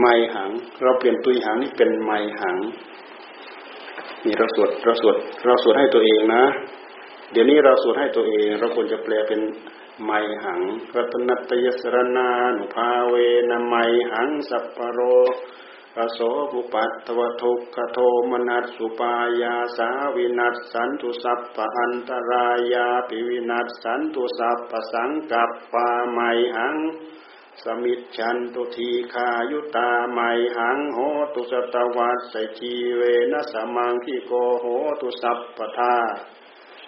ไมหัง เราเปลี่ยนตุยหังนี่เป็นไมหังนี่เราสวดเราสวดเราสวดให้ตัวเองนะ เดี๋ยวนี้เราสวดให้ตัวเอง เราควรจะแปลเป็นไมหังรัตนัตยสรนานุภาเวนไมหังสัพพโรกโสภุปัตตวทุกขโทมนัสสุปายาสาวินัสสันตุสัพพอันตรายาปิวินัสสันตุสัพพสังกัปปาไมหัง สมิชันตุทีขายุตาไมหังโหตุสตวัสสจีเวนะสมังที่โกโหตุสัพพทา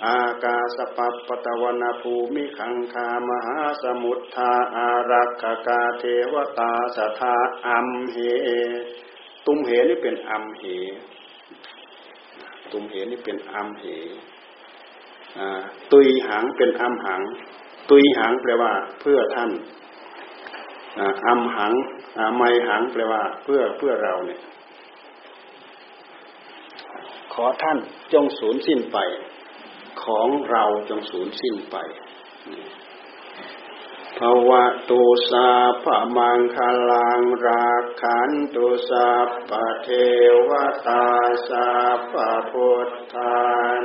อากาสปัปปตวนาภูมิขังคามหาสมุทธาอารักขกาเทวตาสทาอัมเห ตุมเหนี่เป็นอัมเห ตุมเหนี่เป็นอัมเหตุยหังเป็นอัมหัง ตุยหังแปลว่าเพื่อท่าน อัมหังไมหังแปลว่า เพื่อเพื่อเราเนี่ย ขอท่านจงสูญสิ้นไป ของเราจงสูญสิ้นไปภาวะตุสาพมังคลังราขันตุสาปเทวตาสาปพุทธา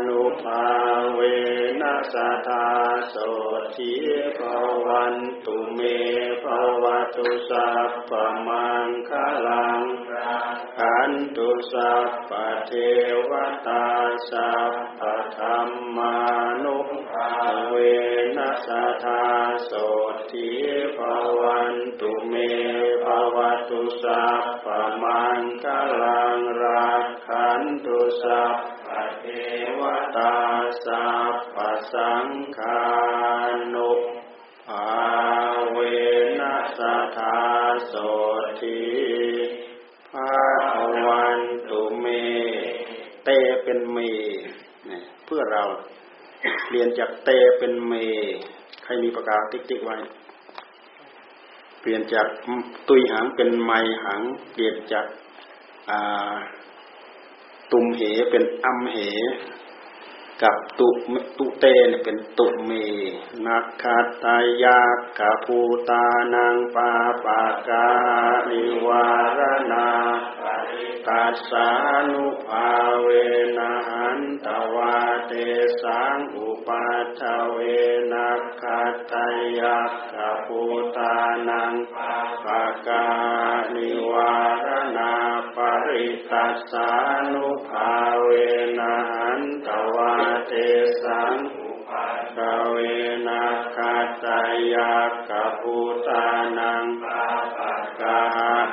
นุภาเวนัสตาโสทีภวันตุเม ตุสาพมังคลังราขันตุสาปเทวตาสาปธรรมานุภาเวนัสตาโสทิภวันตุเมภวตุสัพพมังคลังรักขันตุสัพพเทวตาสัพพสังฆานุภา สธาโสทิภาวันตุเม เตเป็นเมเพื่อเราเปลี่ยนจากเตเป็นเม ใครมีประกาศติ๊กๆไว้ เปลี่ยนจากตุยหังเป็นไมหัง เปลี่ยนจากตุมเหเป็นอัมเห กับตุตุเตนเป็นตุเมนักขาตายากาภูตานังปาปากานิวารณาตัสสานุภาเวนะหันตวาเตสังอุปัชเวนักขัตยากะภูตานังปาปากานิวารณา ริตัสสานุภาเวนะหันตวาเตสังอุปัชเวนักขัตยากะภูตานังปาปะกา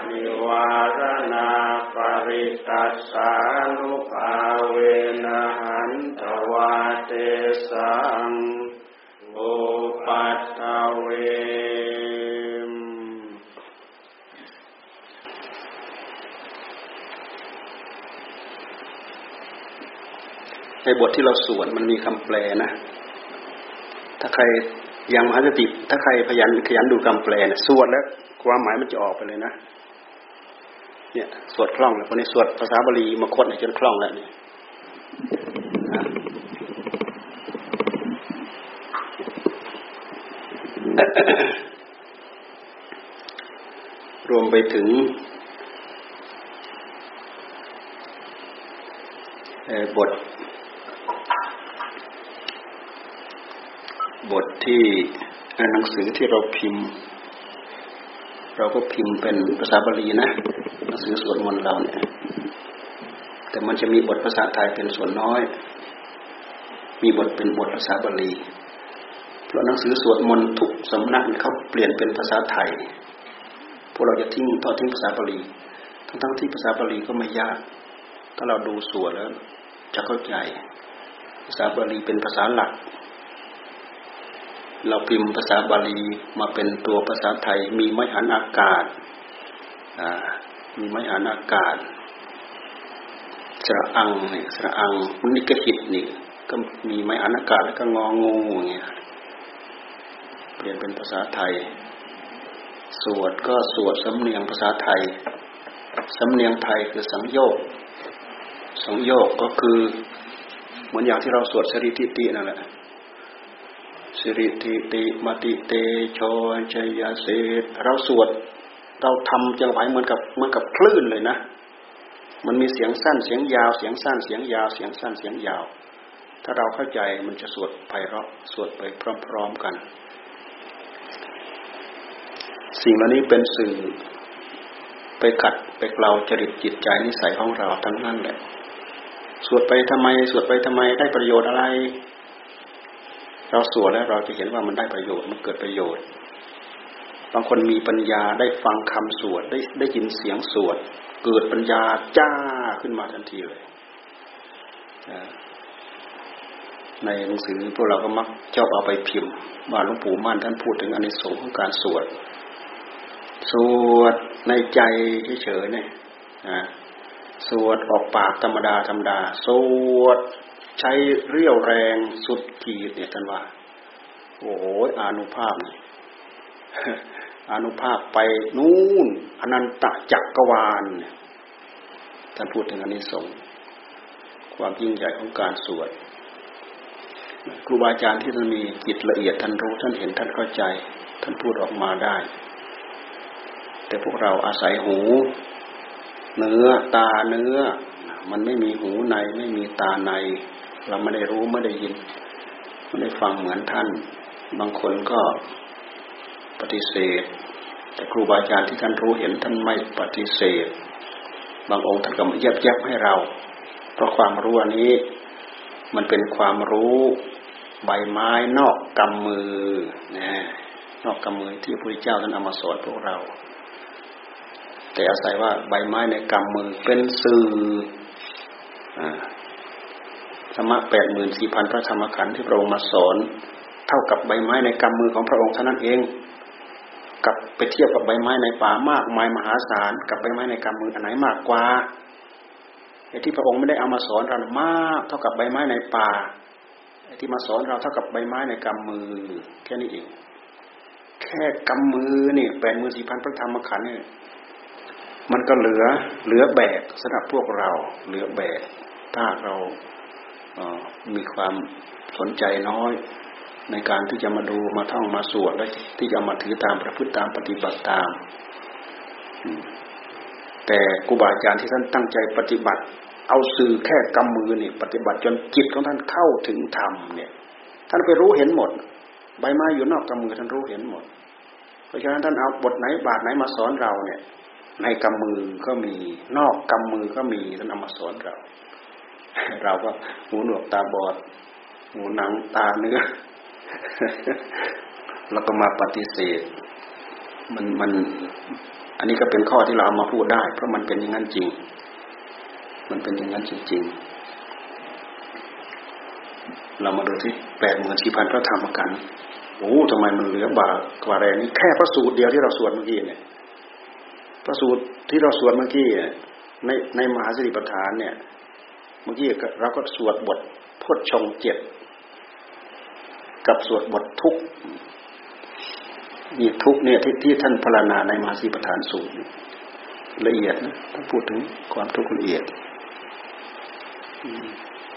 นิวารณาปริตัสสานุภาเวนะหันตวาเตสังโอปัตเว ในบทที่เราสวดมันมีคำแปลนะ ถ้าใครยังมหาสติถ้าใครพยันขยันดูคำแปลนะสวดแล้วความหมายมันจะออกไปเลยนะ เนี่ยสวดคล่องแล้วคนนี้สวดภาษาบาลีมาคดจนคล่องแล้วนี่รวมไปถึงบท บทที่หนังสือที่เราพิมพ์ เราก็พิมพ์เป็นภาษาบาลีนะหนังสือสวดมนต์เราเนี่ย แต่มันจะมีบทภาษาไทยเป็นส่วนน้อย มีบทเป็นบทภาษาบาลีเพราะหนังสือสวดมนต์ทุกสำนักเขาเปลี่ยนเป็นภาษาไทยพวกเราจะทิ้งต่อทิ้งภาษาบาลี ทั้งทั้งที่ภาษาบาลีก็ไม่ยาก ถ้าเราดูสวดแล้วจะเข้าใจ ภาษาบาลีเป็นภาษาหลัก เราพิมพ์ภาษาบาลีมาเป็นตัวภาษาไทย มีไม้หันอากาศมีไม้หันอากาศสระอังเนี่สระอังมันนี่ก็หิตนี่ก็มีไม้หันอากาศแล้วก็งองูอย่างเงี้ยเปลี่ยนเป็นภาษาไทย สวดก็สวดสำเนียงภาษาไทย สำเนียงไทยคือสังโยกสังโยกก็คือ เหมือนอย่างที่เราสวดสริติตินั่นแหละ สิริติติมติเตโชชยเสตเราสวด เราทำจังไหวเหมือนกับเหมือนกับคลื่นเลยนะ มันมีเสียงสั้นเสียงยาวเสียงสั้นเสียงยาวเสียงสั้นเสียงยาว ถ้าเราเข้าใจมันจะสวดไพเราะสวดไปพร้อมๆกัน สิ่งเหล่านี้เป็นสื่อไปขัดไปเกลาจริตจิตใจนิสัยของเราทั้งนั้นแหละสวดไปทำไมสวดไปทำไมได้ประโยชน์อะไร เราสวดแล้วเราจะเห็นว่ามันได้ประโยชน์มันเกิดประโยชน์ บางคนมีปัญญาได้ฟังคำสวดได้ได้ยินเสียงสวด เกิดปัญญาจ้าขึ้นมาทันทีเลยในหนังสือพวกเราก็มักชอบเอาไปพิมพ์ว่าหลวงปู่มั่นท่านพูดถึงอนิสงส์ของการสวด สวดในใจเฉยๆเนี่ยสวดออกปากธรรมดาธรรมดา สวด ใช้เรี่ยวแรงสุดขีดเนี่ยท่านว่า โอ้โหอนุภาพนี่อนุภาพไปนู่นอนันตจักรวาลท่านพูดถึงอันนี้สงความยิ่งใหญ่ของการสวดครูบาอาจารย์ที่ท่านมีจิตละเอียดท่านรู้ท่านเห็นท่านเข้าใจ ท่านพูดออกมาได้ แต่พวกเราอาศัยหู เนื้อตาเนื้อ มันไม่มีหูในไม่มีตาใน เราไม่ได้รู้ไม่ได้ยิน ไม่ได้ฟังเหมือนท่าน บางคนก็ปฏิเสธ แต่ครูบาอาจารย์ที่ท่านรู้เห็นท่านไม่ปฏิเสธ บางองค์ท่านก็มาแยบแยบให้เรา เพราะความรู้อันนี้ มันเป็นความรู้ใบไม้นอกกำมือนะนอกกำมือที่พระพุทธเจ้าท่านเอามาสอนพวกเรา แต่อาศัยว่าใบไม้ในกำมือเป็นสื่อ ธรรมะแปดหมื่นสี่พันพระธรรมขันธ์ที่พระองค์มาสอน เท่ากับใบไม้ในกำมือของพระองค์เท่านั้นเอง กับไปเทียบกับใบไม้ในป่ามากมายมหาศาลกับใบไม้ในกำมืออันไหนมากกว่าไอ้ที่พระองค์ไม่ได้เอามาสอนเรามากเท่ากับใบไม้ในป่าไอ้ที่มาสอนเราเท่ากับใบไม้ในกำมือแค่นี้เอง แค่กำมือนี่แปดหมื่นสี่พันพระธรรมขันธ์เนี่ยมันก็เหลือเหลือแบกสำหรับพวกเราเหลือแบกถ้าเรา มีความสนใจน้อยในการที่จะมาดูมาท่องมาสวดและที่จะมาถือตามประพฤติตามปฏิบัติตาม แต่ครูบาอาจารย์ที่ท่านตั้งใจปฏิบัติ เอาสื่อแค่กำมือนี่ปฏิบัติจนจิตของท่านเข้าถึงธรรมเนี่ย ท่านไปรู้เห็นหมด ใบไม้อยู่นอกกำมือท่านรู้เห็นหมด เพราะฉะนั้นท่านเอาบทไหนบาทไหนมาสอนเราเนี่ย ในกำมือก็มีนอกกำมือก็มีท่านเอามาสอนเรา เราก็หูหนวกตาบอด หูหนังตาเนื้อแล้วก็มาปฏิเสธ มันมัน อันนี้ก็เป็นข้อที่เราเอามาพูดได้ เพราะมันเป็นอย่างนั้นจริง มันเป็นอย่างนั้นจริงๆ เรามาดูที่แปดหมื่นสี่พันพระธรรมกันโอ้ทำไมมันเหลือบากกว่าแรงนี้แค่พระสูตรเดียวที่เราสวดเมื่อกี้เนี่ยพระสูตรที่เราสวดเมื่อกี้ในในมหาสติปัฏฐานเนี่ย เมื่อกี้เราก็สวดบทพุทธชงเจ็ดกับสวดบททุกนี่ทุกเนี่ยที่ที่ท่านพรณนาในมาสีประธานสูตรละเอียดนะท่านพูดถึงความทุกข์ละเอียด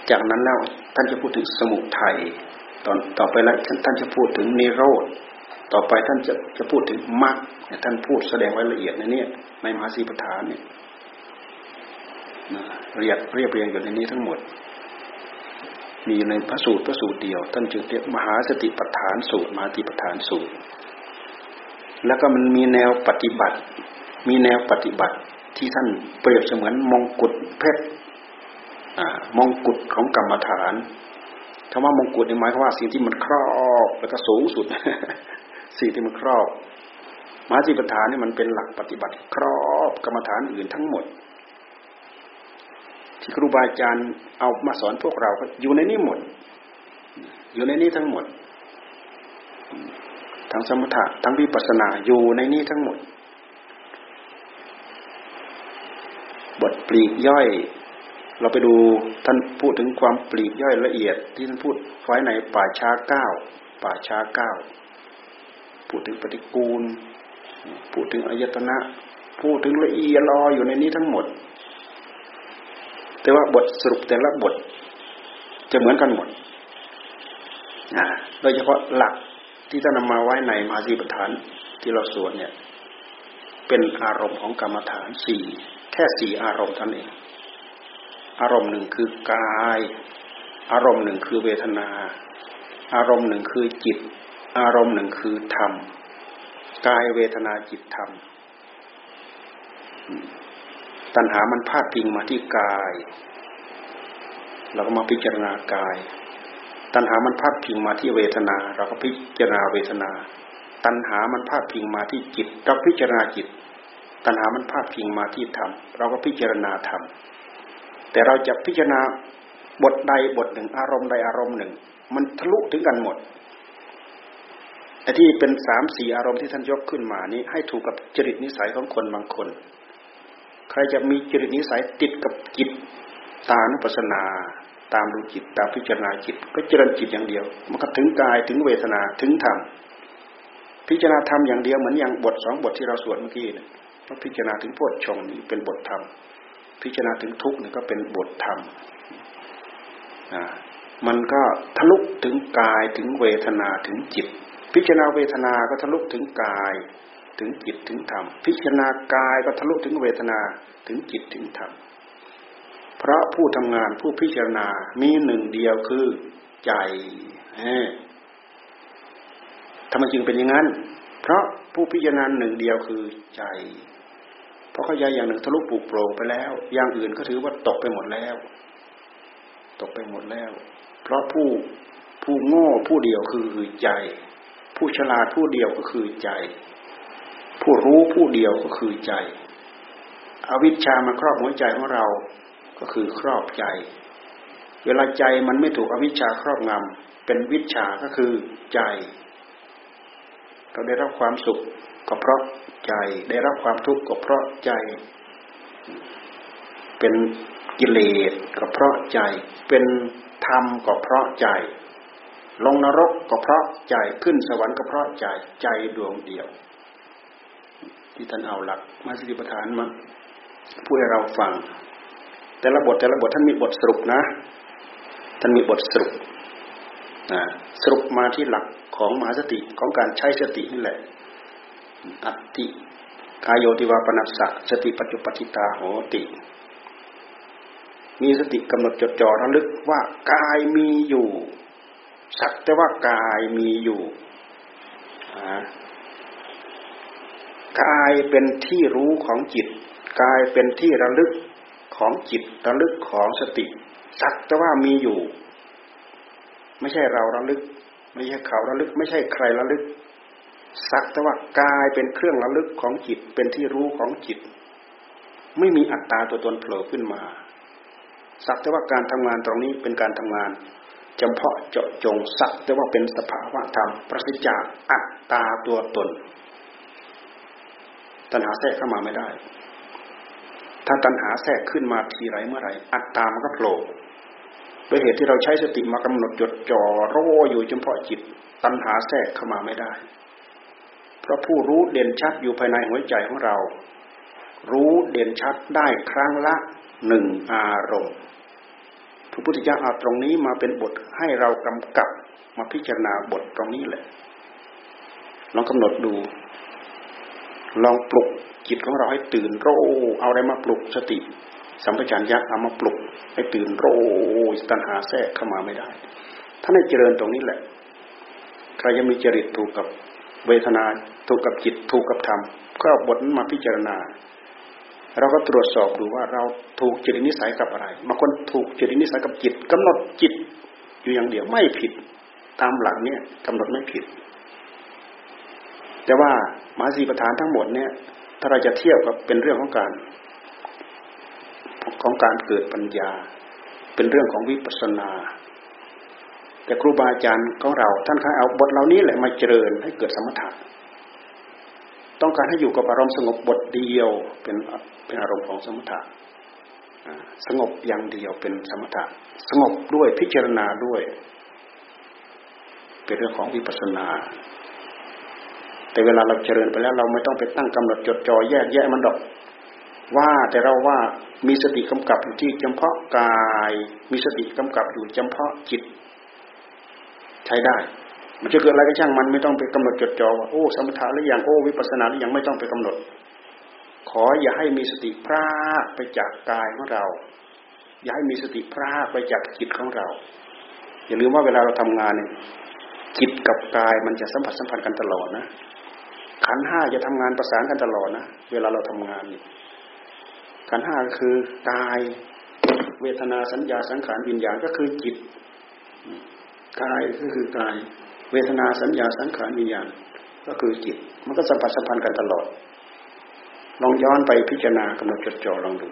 จากนั้นแล้วท่านจะพูดถึงสมุทัยตอนต่อไปแล้วท่านจะพูดถึงนิโรธต่อไปท่านจะจะพูดถึงมรรคท่านพูดแสดงไว้ละเอียดในนี้ในมหาสีประธานเนี่ย เรียบเรียบเรียงอยู่ในนี้ทั้งหมด มีในพระสูตรพระสูตรเดียว ท่านจึงเรียกมหาสติปัฏฐานสูตรมหาติปัฏฐานสูตร แล้วก็มันมีแนวปฏิบัติ มีแนวปฏิบัติที่ท่านเปรียบเสมือนมงกุฎเพชรมงกุฎของกรรมฐานคำว่ามงกุฎหมายความว่าสิ่งที่มันครอบแล้วก็สูงสุด สิ่งที่มันครอบมหาติปัฏฐานนี่มันเป็นหลักปฏิบัติครอบกรรมฐานอื่นทั้งหมด ครูบาอาจารย์เอามาสอนพวกเราอยู่ในนี้หมด อยู่ในนี้ทั้งหมด ทั้งสมถะทั้งวิปัสสนาอยู่ในนี้ทั้งหมด บทปลีกย่อย เราไปดูท่านพูดถึงความปลีกย่อยละเอียด ที่ท่านพูดไว้ในป่าช้าเก้าป่าช้าเก้าพูดถึงปฏิกูล พูดถึงอายตนะ พูดถึงละเอียดรออยู่ในนี้ทั้งหมด แต่ว่าบทสรุปแต่ละบท จะเหมือนกันหมดโดยเฉพาะหลักที่ท่านนำมาไว้ในมาสีปฐานที่เราสวดเนี่ย เป็นอารมณ์ของกรรมฐานสี่แค่สี่อารมณ์ท่านเอง อารมณ์หนึ่งคือกาย อารมณ์หนึ่งคือเวทนา อารมณ์หนึ่งคือจิต อารมณ์หนึ่งคือธรรมกายเวทนาจิตธรรม ตัณหามันพาดพิงมาที่กาย เราก็มาพิจารณากาย ตัณหามันพาดพิงมาที่เวทนา เราก็พิจารณาเวทนา ตัณหามันพาดพิงมาที่จิต เราพิจารณาจิต ตัณหามันพาดพิงมาที่ธรรม เราก็พิจารณาธรรม แต่เราจะพิจารณาบทใดบทหนึ่งอารมณ์ใดอารมณ์หนึ่ง มันทะลุถึงกันหมดไอ้ที่เป็นสามสี่อารมณ์ที่ท่านยกขึ้นมานี้ให้ถูกกับจริตนิสัยของคนบางคน ใครจะมีจริตนิสัยติดกับจิตตานุปัสนา ตามดูจิตตามพิจารณาจิต ก็เจริญจิตอย่างเดียว มันก็ถึงกายถึงเวทนาถึงธรรมพิจารณาธรรมอย่างเดียวเหมือนอย่างบทสองบทที่เราสวดเมื่อกี้เนี่ยพิจารณาถึงโพชฌงนี่เป็นบทธรรม พิจารณาถึงทุกข์นี่ก็เป็นบทธรรมมันก็ทะลุถึงกายถึงเวทนาถึงจิต พิจารณาเวทนาก็ทะลุถึงกาย ถึงจิตถึงธรรม พิจารณากายก็ทะลุถึงเวทนาถึงจิตถึงธรรม เพราะผู้ทำงานผู้พิจารณา มีหนึ่งเดียวคือใจทำไมจึงเป็นอย่างนั้น เพราะผู้พิจารณาหนึ่งเดียวคือใจ เพราะเขายอย่างหนึ่งทะลุปลุกโปร่งไปแล้ว อย่างอื่นก็ถือว่าตกไปหมดแล้ว ตกไปหมดแล้ว เพราะผู้ผู้โง่ผู้เดียวคือใจ ผู้ฉลาดผู้เดียวก็คือใจ ผู้รู้ผู้เดียวก็คือใจ อวิชชามาครอบหัวใจของเราก็คือครอบใจ เวลาใจมันไม่ถูกอวิชชาครอบงำเป็นวิชาก็คือใจ เราได้รับความสุขก็เพราะใจ ได้รับความทุกข์ก็เพราะใจ เป็นกิเลสก็เพราะใจ เป็นธรรมก็เพราะใจ ลงนรกก็เพราะใจ ขึ้นสวรรค์ก็เพราะใจ ใจดวงเดียว ที่ท่านเอาหลักมาสติปัฏฐานมาพูดให้เราฟัง แต่ละบทแต่ละบทท่านมีบทสรุปนะ ท่านมีบทสรุปนะสรุปมาที่หลักของมหาสติของการใช้สตินี่แหละ อัตติกายโยติวาปนัสสะสติปัจจุปติตาโหติ มีสติกำหนดจดจ่อระลึกว่ากายมีอยู่ สักแต่ว่ากายมีอยู่ กายเป็นที่รู้ของจิต กายเป็นที่ระลึกของจิตระลึกของสติ สักแต่ว่ามีอยู่ ไม่ใช่เราระลึก ไม่ใช่เขาระลึก ไม่ใช่ใครระลึก สักแต่ว่ากายเป็นเครื่องระลึกของจิตเป็นที่รู้ของจิต ไม่มีอัตตาตัวตนโผล่ขึ้นมา สักแต่ว่าการทำงานตรงนี้เป็นการทำงานจำเพาะเจาะจงสักแต่ว่าเป็นสภาวะธรรมประสิทธิจากอัตตาตัวตน ตัณหาแทรกเข้ามาไม่ได้ ถ้าตัณหาแทรกขึ้นมาทีไรเมื่อไรอัตตามันก็โผล่โดยเหตุที่เราใช้สติมากำหนดจดจ่อรอยู่เฉพาะจิต ตัณหาแทรกเข้ามาไม่ได้ เพราะผู้รู้เด่นชัดอยู่ภายในหัวใจของเรา รู้เด่นชัดได้ครั้งละหนึ่งอารมณ์พระพุทธเจ้าเอาตรงนี้มาเป็นบทให้เรากำกับมาพิจารณาบทตรงนี้แหละลองกำหนดดู ลองปลุกจิตของเราให้ตื่นโรเอาอะไรมาปลุกสติ สัมปชัญญะเอามาปลุก ให้ตื่นโรตัณหาแทรกเข้ามาไม่ได้ท่านให้เจริญตรงนี้แหละ ใครยังมีจริตถูกกับเวทนาถูกกับจิตถูกกับธรรมก็เอาบทมาพิจารณา เราก็ตรวจสอบดูว่าเราถูกจิตนิสัยกับอะไรบางคนถูกจิตนิสัยกับจิตกำหนดจิตอยู่อย่างเดียวไม่ผิด ตามหลักเนี่ยกำหนดไม่ผิด แต่ว่า มาสีประธานทั้งหมดเนี่ยถ้าเราจะเทียบกับเป็นเรื่องของการของการเกิดปัญญา เป็นเรื่องของวิปัสสนา แต่ครูบาอาจารย์ของเรา ท่านเคยเอาบทเหล่านี้แหละมาเจริญให้เกิดสมถะต้องการให้อยู่กับอารมณ์สงบบทเดียวเป็นเป็นอารมณ์ของสมถะสงบอย่างเดียวเป็นสมถะสงบด้วยพิจารณาด้วย เป็นเรื่องของวิปัสสนา แต่เวลาเราเจริญไปแล้ว เราไม่ต้องไปตั้งกำหนดจดจ่อแยกแยะมันดอก ว่าแต่เราว่ามีสติกำกับอยู่ที่เฉพาะกาย มีสติกำกับอยู่เฉพาะจิต ใช้ได้ มันจะเกิดอะไรก็ช่างมันไม่ต้องไปกำหนดจดจ่อว่าโอ้สมถะหรือยังโอ้วิปัสสนาหรือยังไม่ต้องไปกำหนด ขออย่าให้มีสติพรากไปจากกายของเรา อย่าให้มีสติพรากไปจากจิตของเรา อย่าลืมว่าเวลาเราทำงานเนี่ยจิตกับกายมันจะสัมผัสสัมพันธ์กันตลอดนะ ขันห้าจะทำงานประสานกันตลอดนะเวลาเราทำงานนี่ขันห้าคือกายเวทนาสัญญาสังขารวิญญาณก็คือจิตกายก็คือกาย เวทนาสัญญาสังขารวิญญาณ ก็คือจิต มันก็สัมผัสสัมพันธ์กันตลอด ลองย้อนไปพิจารณากำหนดจดจ่อลองดู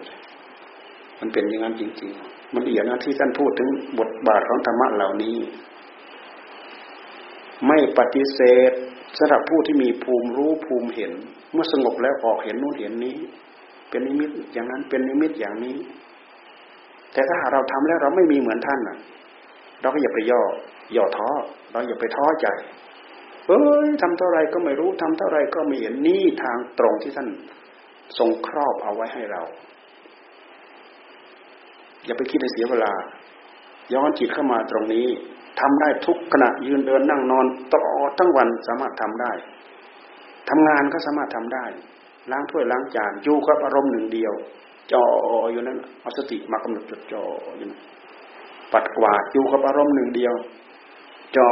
มันเป็นอย่างนั้นจริง ๆ มันเอียนะที่ท่านพูดถึงบทบาทของธรรมะเหล่านี้ ไม่ปฏิเสธ สำหรับผู้ที่มีภูมิรู้ภูมิเห็น เมื่อสงบแล้วออกเห็นนู่นเห็นนี้ เป็นนิมิตอย่างนั้นเป็นนิมิตอย่างนี้ แต่ถ้าเราทำแล้วเราไม่มีเหมือนท่านอะ เราก็อย่าไปย่อย่อท้อเราอย่าไปท้อใจเอ้ยทำเท่าไรก็ไม่รู้ทำเท่าไรก็ไม่เห็นนี่ทางตรงที่ท่านทรงครอบเอาไว้ให้เรา อย่าไปคิดให้เสียเวลา ย้อนจิตเข้ามาตรงนี้ ทำได้ทุกขณะยืนเดินนั่งนอนตลอดทั้งวันสามารถทำได้ทำงานก็สามารถทำได้ ล้างถ้วยล้างจานอยู่กับอารมณ์หนึ่งเดียวจออยู่นั้นเอาสติมากำหนดจดจ่ออยู่นั้นปัดกวาดอยู่กับอารมณ์หนึ่งเดียวจอ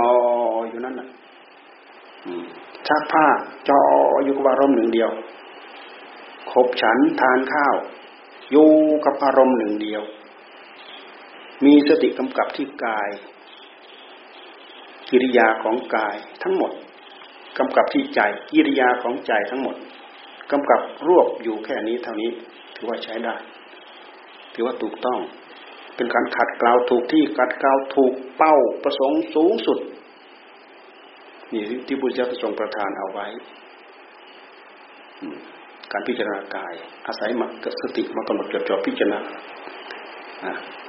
อยู่นั้นน่ะชักผ้าจออยู่กับอารมณ์หนึ่งเดียวขบฉันทานข้าวอยู่กับอารมณ์หนึ่งเดียว มีสติกำกับที่กาย กิริยาของกายทั้งหมดกำกับที่ใจกิริยาของใจทั้งหมดกำกับรวบอยู่แค่นี้เท่านี้ถือว่าใช้ได้ ถือว่าถูกต้อง เป็นการขัดเกลาถูกที่ขัดเกลาถูกเป้าประสงค์สูงสุดนี่ที่บุญเจ้าทรงประทานเอาไว้ การพิจารณากาย อาศัยมากสติมากำหนดจดจ่อพิจารณา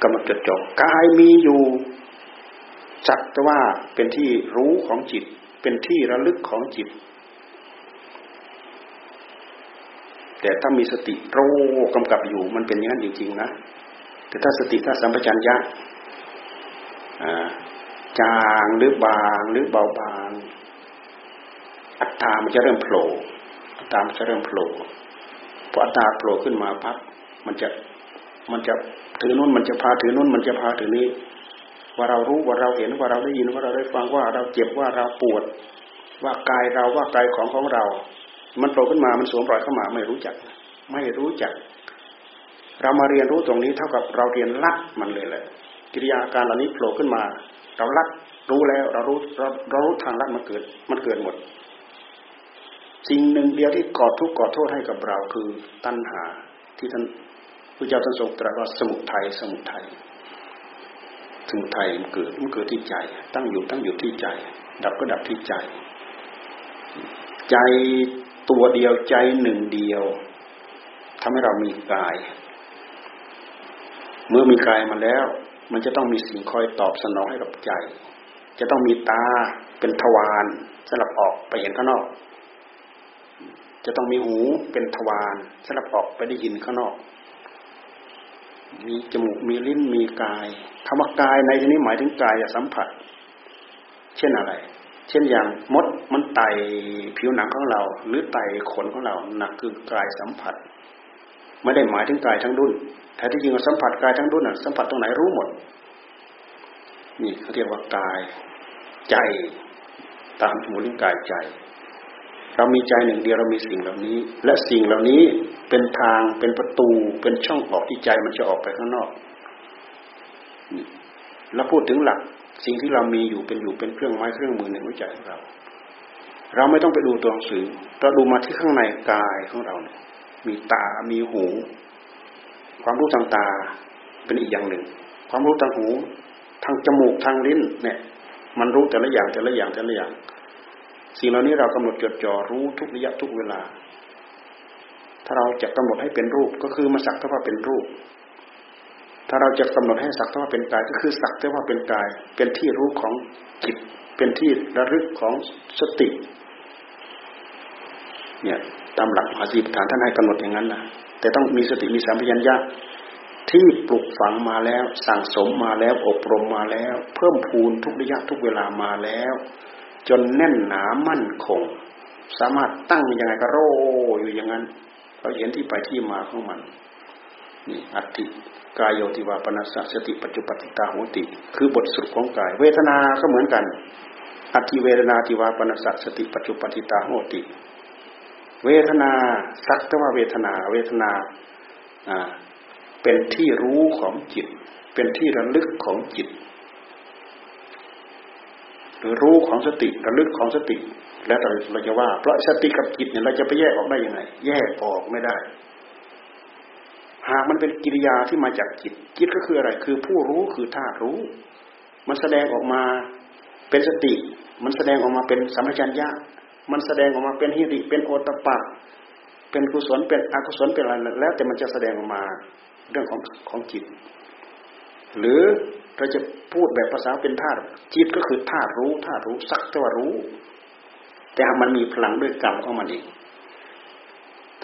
กำหนดจดจ่อกายมีอยู่ จักแต่ว่าเป็นที่รู้ของจิต เป็นที่ระลึกของจิต แต่ถ้ามีสติรู้กำกับอยู่มันเป็นอย่างนั้นจริงๆนะแต่ถ้าสติถ้าสัมปชัญญะจางหรือบางหรือเบาบางอัตตามันจะเริ่มโผล่อัตตามันจะเริ่มโผล่พออัตตาโผล่ขึ้นมาพักมันจะมันจะถือนู้นมันจะพาถือนู้นมันจะพาถือนี้ ว่าเรารู้ว่าเราเห็นว่าเราได้ยินว่าเราได้ฟังว่าเราเจ็บว่าเราปวด ว่ากายเราว่ากายของของเรา มันโผล่ขึ้นมามันสวมรอยเข้ามาไม่รู้จัก ไม่รู้จัก เรามาเรียนรู้ตรงนี้เท่ากับเราเรียนลัดมันเลยแหละกิริยาการเหล่านี้โผล่ขึ้นมา เราลัดรู้แล้วเรารู้เราเรารู้ทางลัดมันเกิด มันเกิดหมดสิ่งหนึ่งเดียวที่ก่อทุกข์ก่อโทษให้กับเราคือตัณหาที่ท่านพระเจ้าท่านทรงตรัสว่าสมุทัยสมุทัย สมุทัยมันเกิดมันเกิดที่ใจ ตั้งอยู่ตั้งอยู่ที่ใจ ดับก็ดับที่ใจ ใจตัวเดียวใจหนึ่งเดียวทำให้เรามีกาย เมื่อมีกายมาแล้ว มันจะต้องมีสิ่งคอยตอบสนองให้กับใจ จะต้องมีตาเป็นทวารสำหรับออกไปเห็นข้างนอก จะต้องมีหูเป็นทวารสำหรับออกไปได้ยินข้างนอก มีจมูกมีลิ้นมีกายคำว่ากายในที่นี้หมายถึงกายสัมผัส เช่นอะไร เช่นอย่างมดมันไต่ผิวหนังของเรา หรือไต่ขนของเราหนักคือกายสัมผัส ไม่ได้หมายถึงกายทั้งดุนแต่ที่จริงสัมผัสกายทั้งดุนอะสัมผัสตรงไหนรู้หมด นี่เขาเรียกว่ากายใจตามสมุนกายใจ เรามีใจหนึ่งเดียวเรามีสิ่งเหล่านี้ และสิ่งเหล่านี้เป็นทางเป็นประตูเป็นช่องออกที่ใจมันจะออกไปข้างนอก แล้วพูดถึงหลักสิ่งที่เรามีอยู่เป็นอยู่เป็นเครื่องไม้เครื่องมือในหัวใจของเรา เราไม่ต้องไปดูตัวหนังสือเราดูมาที่ข้างในกายของเราเนี่ย มีตา มีหู ความรู้ทางตาเป็นอีกอย่างหนึ่ง ความรู้ทางหู ทางจมูกทางลิ้นเนี่ย มันรู้แต่ละอย่างแต่ละอย่างแต่ละอย่าง สิ่งเหล่านี้เรากำหนดจดจ่อรู้ทุกระยะทุกเวลา ถ้าเราจะกำหนดให้เป็นรูปก็คือมาสักเท่าว่าเป็นรูป ถ้าเราจะกำหนดให้สักแต่ว่าเป็นกายก็คือสักแต่ว่าเป็นกาย เป็นที่รู้ของจิต เป็นที่ระลึกของสติ เนี่ยตามหลักมหาสีปฐานท่านให้กำหนดอย่างนั้นนะแต่ต้องมีสติมีสัมผัสัญญาที่ปลุกฝังมาแล้ว สั่งสมมาแล้วอบรมมาแล้ว เพิ่มพูนทุกระยะทุกเวลามาแล้ว จนแน่นหนามั่นคง สามารถตั้งยังไงก็โรอยู่อย่างนั้นเราเห็นที่ไปที่มาของมันนี่อัติกายโยติวาปนัสสติปัจจุปติตาโหติ คือบทสุดของกาย เวทนา ก็เหมือนกันอธิเวทนาติวาปนัสสติปัจจุปติตาโหติ เวทนาสักแต่ว่าเวทนา เวทนาเป็นที่รู้ของจิต เป็นที่ระลึกของจิต หรือรู้ของสติระลึกของสติ แล้วเราเราจะว่าเพราะสติกับจิตเนี่ยเราจะไปแยกออกได้ยังไง แยกออกไม่ได้ หากมันเป็นกิริยาที่มาจากจิต จิตก็คืออะไร คือผู้รู้คือธาตุรู้ มันแสดงออกมาเป็นสติ มันแสดงออกมาเป็นสัมปชัญญะมันแสดงออกมาเป็นฮิริเป็นโอตปะ เป็นกุศลเป็นอกุศลเป็นอะไรแล้ว แต่มันจะแสดงออกมาเรื่องของของจิต หรือ เราจะพูดแบบภาษาเป็นธาตุจิตก็คือธาตุรู้ธาตุรู้สักแต่ว่ารู้ แต่มันมีพลังด้วยกรรมของมันเอง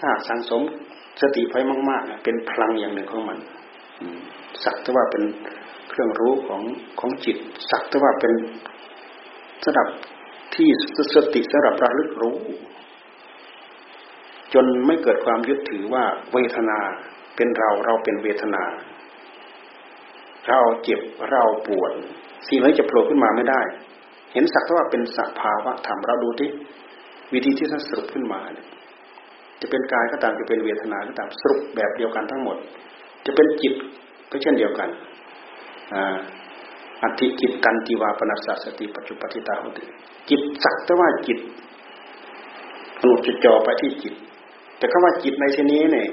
ถ้าสังสมสติไปมากๆเป็นพลังอย่างหนึ่งของมันสักแต่ว่าเป็นเครื่องรู้ของของจิต สักแต่ว่าเป็นสำหรับที่สติสำหรับระลึกรู้ จนไม่เกิดความยึดถือว่าเวทนาเป็นเราเราเป็นเวทนา เราเจ็บเราปวดสิ่งนี้จะโผล่ขึ้นมาไม่ได้ เห็นสักว่าเป็นสภาวะธรรมเราดูที่วิธีที่ท่านสรุปขึ้นมาเนี่ยจะเป็นกายก็ตามจะเป็นเวทนาก็ตามสรุปแบบเดียวกันทั้งหมด จะเป็นจิตก็เช่นเดียวกันอัติจิตกันติวาปนัสสสติปัจจุปติตาหุติจิตสักแต่ว่าจิตอนุจจอไปที่จิต แต่คำว่าจิตในที่นี้เนี่ย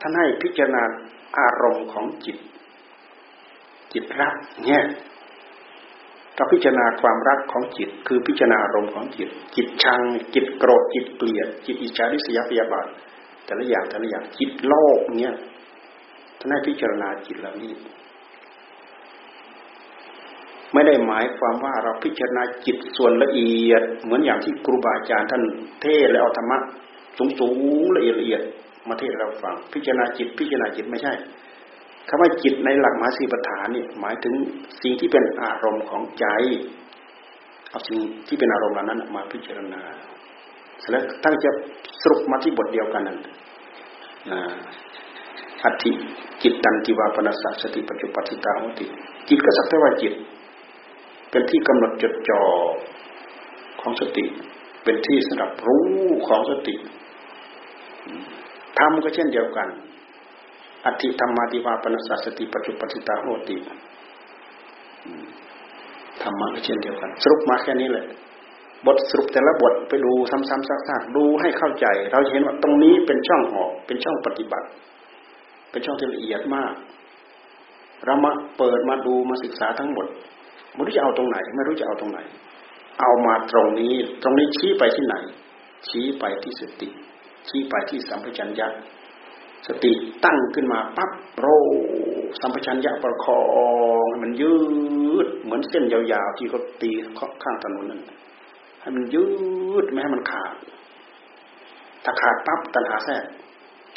ท่านให้พิจารณาอารมณ์ของจิต จิตรักเนี่ยเราพิจารณาความรักของจิต คือพิจารณาอารมณ์ของจิต จิตชัง จิตโกรธจิตเกลียด จิตอิจฉาริษยาพยาบาทแต่ละอย่างแต่ละอย่างจิตโลกเนี่ยท่านให้พิจารณาจิตเหล่านี้ ไม่ได้หมายความว่าเราพิจารณาจิตส่วนละเอียด เหมือนอย่างที่ครูบาอาจารย์ท่านเทศและเอาธรรมะสูงๆละเอียดละเอียดมาเทศเราฟัง พิจารณาจิต พิจารณาจิตไม่ใช่ คำว่าจิตในหลักมหาสีปฐานนี่หมายถึงสิ่งที่เป็นอารมณ์ของใจ เอาสิ่งที่เป็นอารมณ์เหล่านั้นมาพิจารณาเสร็จแล้วตั้งจะสรุปมาที่บทเดียวกันนั่นอัติจิตตันติวาปนัสสติปัจจุปติตาหติ จิตก็สักแต่ว่าจิต เป็นที่กำหนดจดจ่อของสติ เป็นที่สำหรับรู้ของสติธรรมก็เช่นเดียวกัน อธิธรรมาติวาปนสัสติปัจจุปติตาโหติธรรมะก็เช่นเดียวกัน สรุปมาแค่นี้แหละ บทสรุปแต่ละบทไปดูซ้ำๆซากๆดูให้เข้าใจ เราจะเห็นว่าตรงนี้เป็นช่องออก เป็นช่องปฏิบัติ เป็นช่องที่ละเอียดมากเรามาเปิดมาดูมาศึกษาทั้งหมดไม่รู้จะเอาตรงไหน ไม่รู้จะเอาตรงไหน เอามาตรงนี้ ตรงนี้ชี้ไปที่ไหน ชี้ไปที่สติ ชี้ไปที่สัมปชัญญะ สติตั้งขึ้นมาปั๊บโรสัมปชัญญะประคองมันยืดเหมือนเส้นยาวๆที่เขาตีข้างถนนนั่นให้มันยืดไม่ให้มันขาด ถ้าขาดปั๊บตัณหาแทรก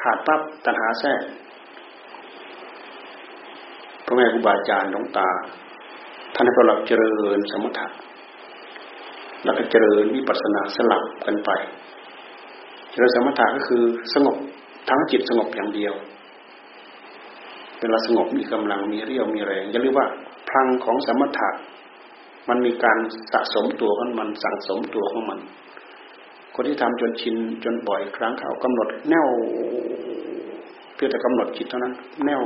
ขาดปั๊บตัณหาแทรกพระแม่ครูบาอาจารย์หลวงตา ท่านให้เราเจริญสมถะแล้วก็เจริญวิปัสสนาสลับกันไปจริญสมถะก็คือสงบ ทั้งจิตสงบอย่างเดียวเป็นราสงบมีกำลังมีเรี่ยวมีแรงอย่าลืมว่าพลังของสมถะมันมีการสะสมตัวของมันสั่งสมตัวของมัน คนที่ทำจนชินจนบ่อยครั้งเขากำหนดแนวเพื่อจะกำหนดจิตเท่านั้น แนว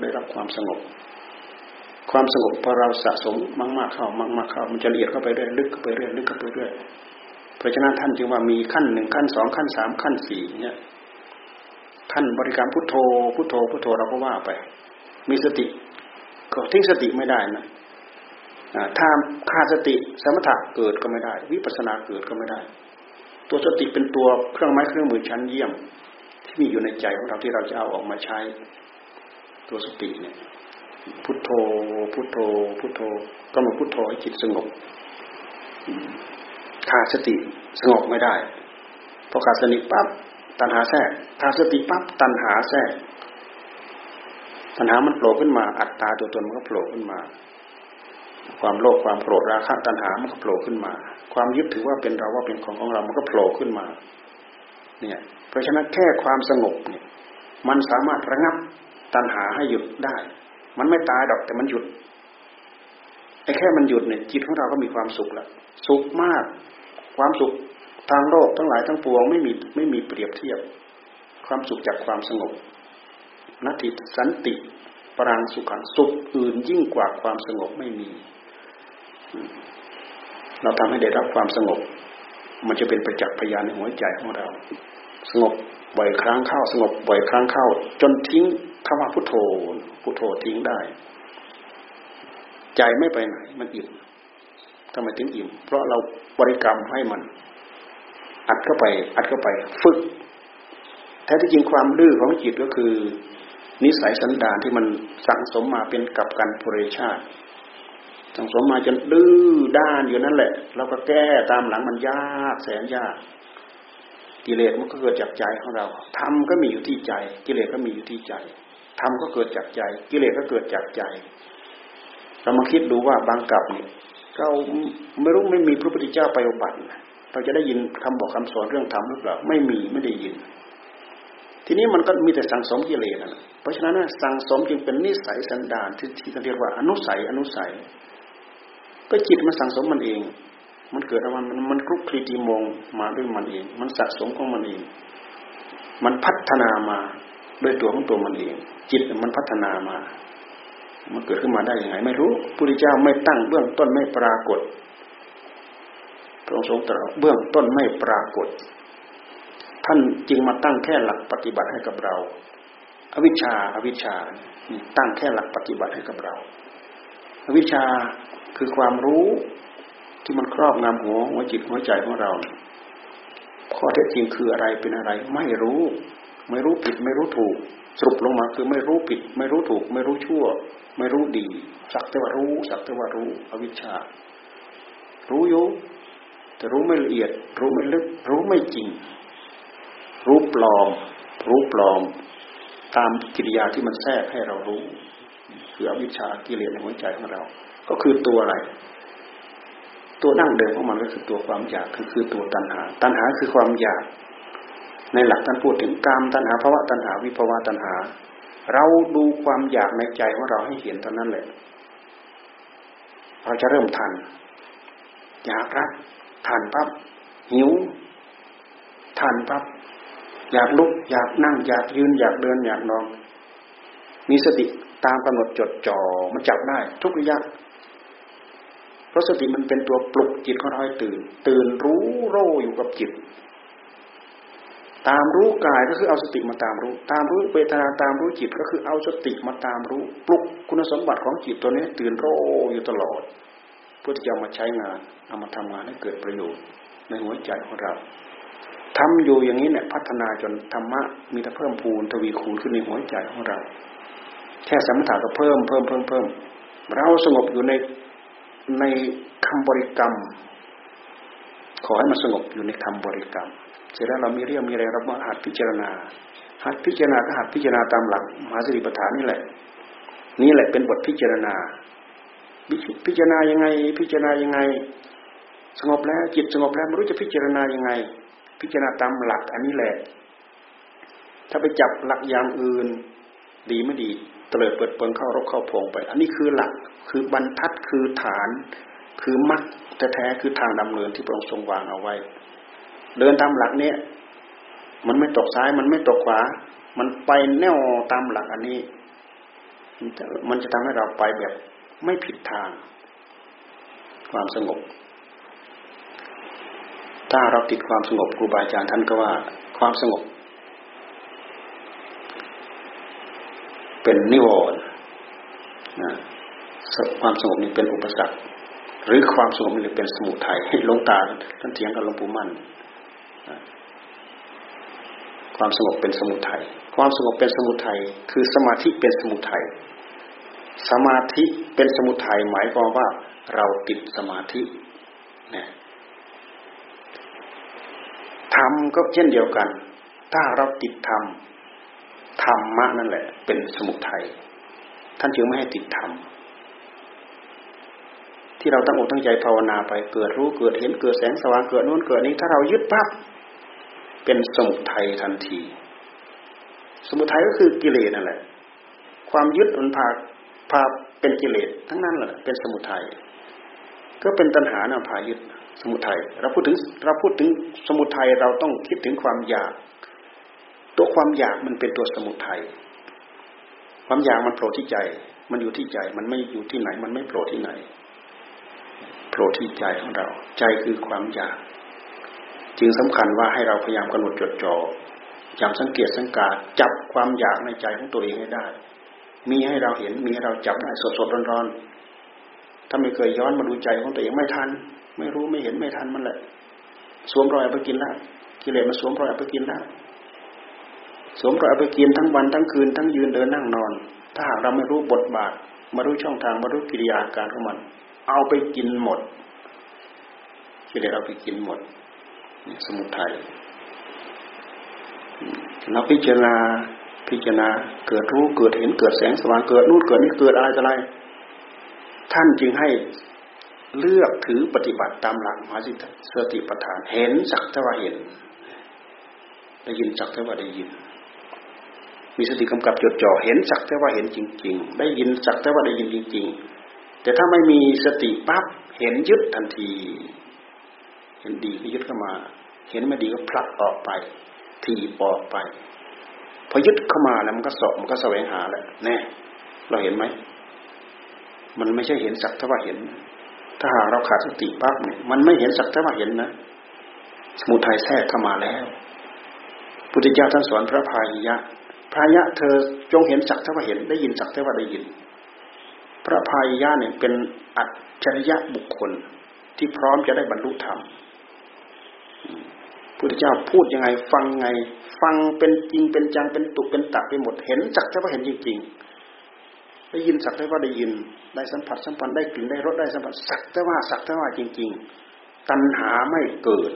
ได้รับความสงบ ความสงบพอเราสะสมมากๆเข้ามากๆเข้ามันจะละเอียดเข้าไปเรื่อยลึกเข้าไปเรื่อยลึกเข้าไปเรื่อยเพราะฉะนั้นท่านจึงว่ามีขั้นหนึ่งขั้นสองขั้นสามขั้นสี่เนี่ย ท่านบริกรรมพุทโธพุทโธพุทโธเราก็ว่าไป มีสติก็ทิ้งสติไม่ได้นะถ้าขาดสติสมถะเกิดก็ไม่ได้ วิปัสสนาเกิดก็ไม่ได้ ตัวสติเป็นตัวเครื่องไม้เครื่องมือชั้นเยี่ยม ที่มีอยู่ในใจของเราที่เราจะเอาออกมาใช้ ตัวสติเนี่ยพุทโธพุทโธพุทโธก็มาพุทโธให้จิตสงบขาดสติสงบไม่ได้พอขาดสติปั๊บ ตัณหาแทรกขาดสติปั๊บตัณหาแทรกตัณหามันโผล่ขึ้นมา อัตตาตัวตนมันก็โผล่ขึ้นมา ความโลภความโกรธราคะตัณหามันก็โผล่ขึ้นมา ความยึดถือว่าเป็นเราว่าเป็นของของเรา มันก็โผล่ขึ้นมา เนี่ย เพราะฉะนั้นแค่ความสงบเนี่ย มันสามารถระงับตัณหาให้หยุดได้ มันไม่ตายดอกแต่มันหยุดไอ้แค่มันหยุดเนี่ยจิตของเราก็มีความสุขแล้วสุขมาก ความสุข ทางโลกทั้งหลายทั้งปวงไม่มีไม่มีเปรียบเทียบ ความสุขจากความสงบนัตติสันติปรังสุขังสุขอื่นยิ่งกว่าความสงบไม่มี เราทำให้ได้รับความสงบ มันจะเป็นประจักษ์พยานในหัวใจของเรา สงบบ่อยครั้งเข้าสงบบ่อยครั้งเข้า จนทิ้งคำว่าพุทโธพุทโธทิ้งได้ ใจไม่ไปไหน มันอิ่มทำไมถึงอิ่ม เพราะเราบริกรรมให้มัน อัดเข้าไป อัดเข้าไป ฝึกแท้ที่จริงความดื้อของจิตก็คือ นิสัยสันดานที่มันสั่งสมมาเป็นกับกันปุเรชาติสั่งสมมาจนดื้อด้านอยู่นั่นแหละเราก็แก้ตามหลังมันยากแสนยาก กิเลสมันก็เกิดจากใจของเราธรรมก็มีอยู่ที่ใจ กิเลสก็มีอยู่ที่ใจธรรมก็เกิดจากใจ กิเลสก็เกิดจากใจ เรามาคิดดูว่าบางกับเนี่ยเราไม่รู้ไม่มีพระพุทธเจ้าไปอุบัติ เราจะได้ยินคำบอกคำสอนเรื่องธรรมหรือเปล่าไม่มีไม่ได้ยิน ทีนี้มันก็มีแต่สังสมกิเลสนะเพราะฉะนั้นสังสมจึงเป็นนิสัยสันดานที่ที่เรียกว่าอนุสัยอนุสัย ก็จิตมันสังสมมันเอง มันเกิดมามันมันคลุกคลีตีมงมาด้วยมันเอง มันสะสมของมันเอง มันพัฒนามาด้วยตัวของตัวมันเอง จิตมันพัฒนามา มันเกิดขึ้นมาได้ยังไง ไม่รู้พุทธเจ้าไม่ตั้งเบื้องต้นไม่ปรากฏ พระองค์ทรงตรัสเบื้องต้นไม่ปรากฏ ท่านจึงมาตั้งแค่หลักปฏิบัติให้กับเรา อวิชชาอวิชชาตั้งแค่หลักปฏิบัติให้กับเรา อวิชชาคือความรู้ที่มันครอบงำหัวหัวจิตหัวใจของเรา ข้อเท็จจริงคืออะไรเป็นอะไร ไม่รู้ ไม่รู้ผิดไม่รู้ถูก สรุปลงมาคือไม่รู้ผิด ไม่รู้ถูก ไม่รู้ชั่ว ไม่รู้ดี สักแต่ว่ารู้ สักแต่ว่ารู้ อวิชชา รู้อยู่ แต่รู้ไม่ละเอียด รู้ไม่ลึก รู้ไม่จริง รู้ปลอม รู้ปลอม ตามกิริยาที่มันแทรกให้เรารู้ คืออวิชชากิเลสในหัวใจของเรา ก็คือตัวอะไร ตัวนั่งเดิมของมันก็คือตัวความอยากคือคือตัวตัณหา ตัณหาคือความอยาก ในหลักท่านพูดถึงกามตัณหาภาวะตัณหาวิภาวะตัณหา เราดูความอยากในใจของเราให้เห็นเท่านั้นแหละเราจะเริ่มทันอยากรัก ทันปั๊บหิวทันปั๊บอยากลุก อยากนั่ง อยากยืน อยากเดิน อยากนอน มีสติตามกำหนดจดจ่อมันจับได้ ทุกระยะเพราะสติมันเป็นตัวปลุกจิตของเราให้ตื่น ตื่นรู้โรอยู่กับจิต ตามรู้กายก็คือเอาสติมาตามรู้ ตามรู้เวทนาตามรู้จิตก็คือเอาสติมาตามรู้ ปลุกคุณสมบัติของจิตตัวนี้ ตื่นโรอยู่ตลอด เพื่อที่จะมาใช้งาน เอามาทำงานให้เกิดประโยชน์ในหัวใจของเราทำอยู่อย่างนี้เนี่ยพัฒนาจนธรรมะมีแต่เพิ่มพูนทวีคูณขึ้นในหัวใจของเรา แค่สมถะก็เพิ่มเพิ่มเพิ่มเพิ่มเราสงบอยู่ในในคำบริกรรม ขอให้มันสงบอยู่ในคำบริกรรม เสร็จแล้วเรามีเรี่ยวมีแรงเรามาหัดพิจารณา หัดพิจารณาก็หัดพิจารณาตามหลักมหาสติปัฏฐานนี่แหละ นี่แหละเป็นบทพิจารณา พิจารณายังไง พิจารณายังไง สงบแล้วจิตสงบแล้วไม่รู้จะพิจารณายังไง พิจารณาตามหลักอันนี้แหละ ถ้าไปจับหลักอย่างอื่น ดีไม่ดีเตลิดเปิดเปิงเข้ารกเข้าพงไป อันนี้คือหลักคือบรรทัดคือฐาน คือมรรคแท้ๆคือทางดำเนินที่พระองค์ทรงวางเอาไว้ เดินตามหลักเนี้ยมันไม่ตกซ้ายมันไม่ตกขวา มันไปแนวตามหลักอันนี้ มันจะทำให้เราไปแบบ ไม่ผิดทาง ความสงบ ถ้าเราติดความสงบครูบาอาจารย์ท่านก็ว่า ความสงบ เป็นนิวรณ์นะความสงบนี้เป็นอุปสรรค หรือความสงบนี้เป็นสมุทัยหลงตาท่านเถียงกับหลวงปู่มั่นความสงบเป็นสมุทัย ความสงบเป็นสมุทัย คือสมาธิเป็นสมุทัย สมาธิเป็นสมุทัยหมายความว่าเราติดสมาธิเนี่ยธรรมก็เช่นเดียวกัน ถ้าเราติดธรรมธรรมะนั่นแหละ เป็นสมุทัยท่านจึงไม่ให้ติดธรรมที่เราตั้งอกตั้งใจภาวนาไปเกิดรู้เกิดเห็นเกิดแสงสว่างเกิดนู้นเกิดนี้ถ้าเรายึดปั๊บเป็นสมุทัยทันที สมุทัยก็คือกิเลสนั่นแหละ ความยึดมันพา พาเป็นกิเลสทั้งนั้นแหละเป็นสมุทัยก็เป็นตัณหานาพายึดสมุทัยเราพูดถึงเราพูดถึงสมุทัยเราต้องคิดถึงความอยาก ตัวความอยากมันเป็นตัวสมุทัยความอยากมันโผล่ที่ใจ มันอยู่ที่ใจ มันไม่อยู่ที่ไหน มันไม่โผล่ที่ไหนโผล่ที่ใจของเรา ใจคือความอยาก จึงสำคัญว่าให้เราพยายามกำหนดจดจ่อจำสังเกตสังกาจับความอยากในใจของตัวเองให้ได้ มีให้เราเห็น มีให้เราจับได้สดสดร้อนร้อนถ้าไม่เคยย้อนมาดูใจของตัวเองไม่ทัน ไม่รู้ไม่เห็นไม่ทันมันแหละ สวมรอยไปกินล้วกิเลสมาสวมรอยไปกินล้วสวมรอยไปกินทั้งวันทั้งคืนทั้งยืนเดินนั่งนอน ถ้าหากเราไม่รู้บทบาท มารู้ช่องทางมารู้กิริยาการของมัน เอาไปกินหมดกิเลสเอาไปกินหมด สมุทัยเราพิจารณา พิจารณาเกิดรู้เกิดเห็นเกิดแสงสว่างเกิดนู่นเกิดนี่เกิดอะไรอะไร ท่านจึงให้เลือกถือปฏิบัติตามหลักมหาสติปัฏฐาน เห็นสักเท่าเห็น ได้ยินสักเท่าได้ยิน มีสติกำกับจดจ่อเห็นสักเท่าเห็นจริง ๆ ได้ยินสักเท่าได้ยินจริง ๆ แต่ถ้าไม่มีสติปั๊บเห็นยึดทันที เห็นดีก็ยึดเข้ามา เห็นไม่ดีก็ผลักออกไปทีออกไป พอยึดเข้ามาแล้วมันก็สอบมันก็แสวงหาแหละแน่เราเห็นไหมมันไม่ใช่เห็นสักเท่าว่าเห็น ถ้าหากเราขาดสติปั๊บเนี่ยมันไม่เห็นสักเท่าว่าเห็นนะสมุทัยแทรกเข้ามาแล้ว พุทธเจ้าท่านสอนพระพายยะพายะเธอจงเห็นสักเท่าว่าเห็น ได้ยินสักเท่าว่าได้ยิน พระพายยะเนี่ยเป็นอัจฉริยะบุคคลที่พร้อมจะได้บรรลุธรรม พุทธเจ้าพูดยังไง ฟังไง ฟังเป็นจริงเป็นจังเป็นตุเป็นตักไปหมดเห็นจักแต่ว่าเห็นจริงๆได้ยินสักแต่ว่าได้ยิน ได้สัมผัสสัมพันธ์ได้กลิ่นได้รสได้สัมผัสสักแต่ว่าสักแต่ว่าจริง ๆ ตัณหาไม่เกิด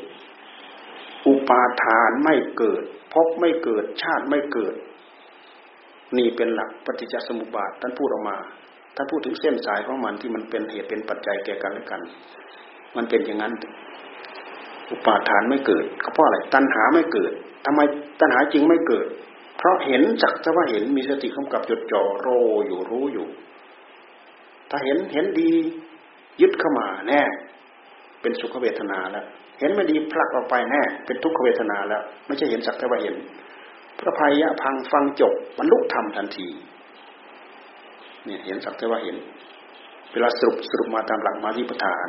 อุปาทานไม่เกิดภพไม่เกิดชาติไม่เกิด นี่เป็นหลักปฏิจจสมุปบาทท่านพูดออกมาถ้านพูดถึงเส้นสายของมันที่มันเป็นเหตุเป็นปัจจัยแก่กันและกัน มันเป็นอย่างนั้น อุปาทานไม่เกิดก็เพราะอะไรตัณหาไม่เกิดทำไมตัณหาจริงไม่เกิด เพราะเห็นจักแต่ว่าเห็นมีสติกำกับจดจ่อโรอยู่รู้อยู่ ถ้าเห็นเห็นดียึดเข้ามาแน่ เป็นสุขเวทนาแล้ว เห็นไม่ดีผลักออกไปแน่ เป็นทุกขเวทนาแล้ว ไม่ใช่เห็นสักแต่ว่าเห็น พระภัยะพังฟังจบบรรลุธรรมทันทีเนี่ยเห็นสักแต่ว่าเห็น เวลาสรุปสรุปมาตามหลักมาที่ประธาน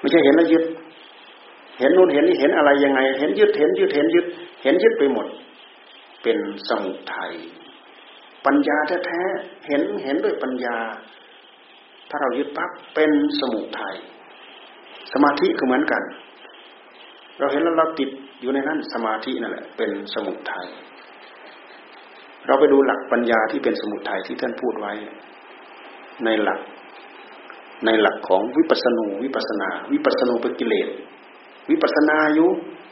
ไม่ใช่เห็นแล้วยึด เห็นนู่นเห็นนี่เห็นอะไรยังไง เห็นยึดเห็นยึดเห็นยึด เห็นยึดไปหมด เป็นสมุทัยปัญญาแท้ๆเห็นเห็นด้วยปัญญา ถ้าเรายึดปั๊บเป็นสมุทัยสมาธิก็เหมือนกัน เราเห็นแล้วเราติดอยู่ในนั้นสมาธินั่นแหละ เป็นสมุทัยเราไปดูหลักปัญญาที่เป็นสมุทัยที่ท่านพูดไว้ ในหลัก ในหลักของวิปัสสนูวิปัสนา วิปัสสนูเป็นกิเลส วิปัสนาอยู่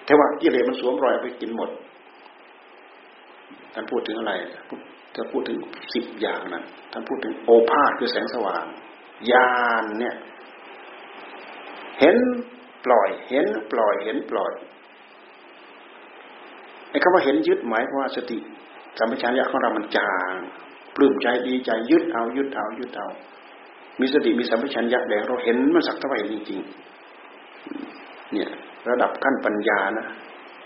แต่ว่ากิเลสมันสวมรอยไปกินหมดท่านพูดถึงอะไรท่านพูดถึงสิบอย่างนั้นท่านพูดถึงโอภาษคือแสงสว่างญาณเนี่ย เห็นปล่อย เห็นปล่อย เห็นปล่อยไอ้คำว่าเห็นยึดหมายว่าสติสัมปชัญญะของเรามันจางปลื้มใจดีใจยึดเอายึดเอายึดเอา มีสติมีสัมปชัญญะแดงเราเห็นมันสักเท่าไหร่จริงๆ ระดับขั้นปัญญานะ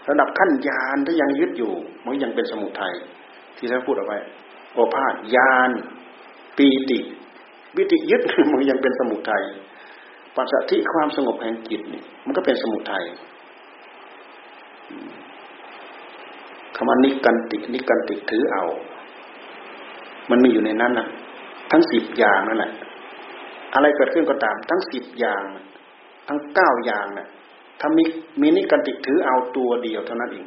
ระดับขั้นญาณถ้ายังยึดอยู่ มันยังเป็นสมุทัยที่ท่านพูดเอาไว้โอภาษญาณปีติวิติยึดมันยังเป็นสมุทัยปัจจัยความสงบแห่งจิตนี่มันก็เป็นสมุทัยคำว่านิกันตินิกันติถือเอา มันมีอยู่ในนั้นนะทั้งสิบอย่างนั่นแหละอะไรเกิดขึ้นก็ตาม ทั้งสิบอย่าง ทั้งเก้าอย่างนะ่ะ ถ้ามีมีนิกันติถือเอาตัวเดียวเท่านั้นเอง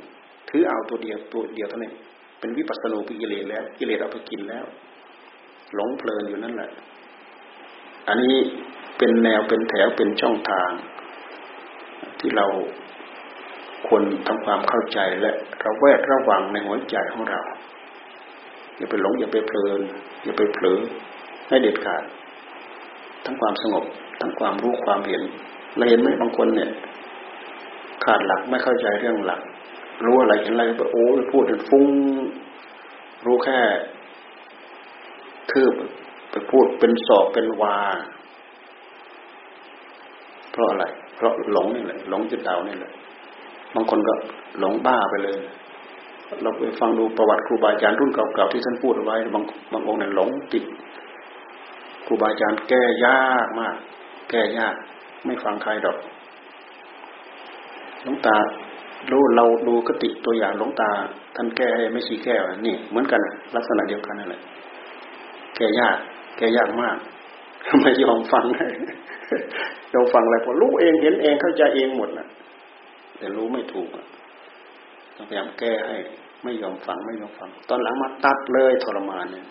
ถือเอาตัวเดียวตัวเดียวเท่านั้นเป็นวิปัสสนูปิกิเลสแล้วกิเลสเอาไปกินแล้ว หลงเพลินอยู่นั่นแหละ อันนี้เป็นแนวเป็นแถวเป็นช่องทาง ที่เราควรทำความเข้าใจและระแวดระวังในหัวใจของเรา อย่าไปหลงอย่าไปเพลิน อย่าไปเผลอให้เด็ดขาด ทั้งความสงบ ทั้งความรู้ความเห็นเราเห็นไหมบางคนเนี่ย ขาดหลักไม่เข้าใจเรื่องหลัก รู้อะไรเห็นอะไรไปโอ้พูดฟุ้ง รู้แค่ คืบไปพูดเป็นสอบเป็นวา เพราะอะไร เพราะหลงนี่แหละหลงจิตเดานี่แหละบางคนก็หลงบ้าไปเลย เราไปฟังดูประวัติครูบาอาจารย์รุ่นเก่าๆที่ท่านพูดเอาไว้บางบางองค์เนี่ยหลงติดครูบาอาจารย์แก้ยากมาก แก้ยาก ไม่ฟังใครดอก หลวงตาดูเราดูกติตัวอย่างหลวงตา ท่านแก้ไม่ชี้แก้วนี่เหมือนกันลักษณะเดียวกันนั่นแหละแก้ยาก แก้ยากมากไม่ยอมฟังยอมฟังอะไรพอรู้เองเห็นเองเข้าใจเองหมดนะแต่รู้ไม่ถูกต้องพยายามแก้ให้ไม่ยอมฟังไม่ยอมฟัง ตอนหลังมาตัดเลยทรมานเนี่ย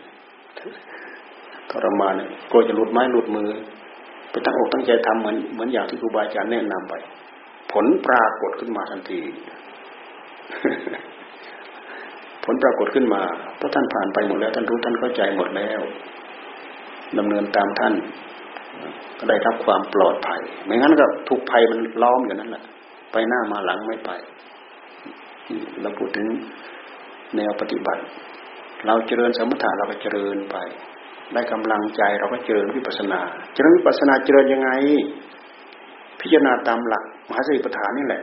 ทรมานเนี่ยกลัวจะหลุดไม้หลุดมือ ไปตั้งอกตั้งใจทำเหมือนเหมือนอย่างที่ครูบาอาจารย์แนะนำไป ผลปรากฏขึ้นมาทันที ผลปรากฏขึ้นมาเพราะท่านผ่านไปหมดแล้ว ท่านรู้ท่านเข้าใจหมดแล้วดำเนินตามท่าน ก็ได้รับความปลอดภัย ไม่งั้นก็ถูกภัยมันล้อมอยู่นั่นแหละไปหน้ามาหลังไม่ไปเราพูดถึงแนวปฏิบัติ เราเจริญสมถะเราก็เจริญไป ได้กำลังใจเราก็เจริญวิปัสนา เจริญวิปัสนาเจริญยังไง พิจารณาตามหลักมหาสติปัฏฐานนี่แหละ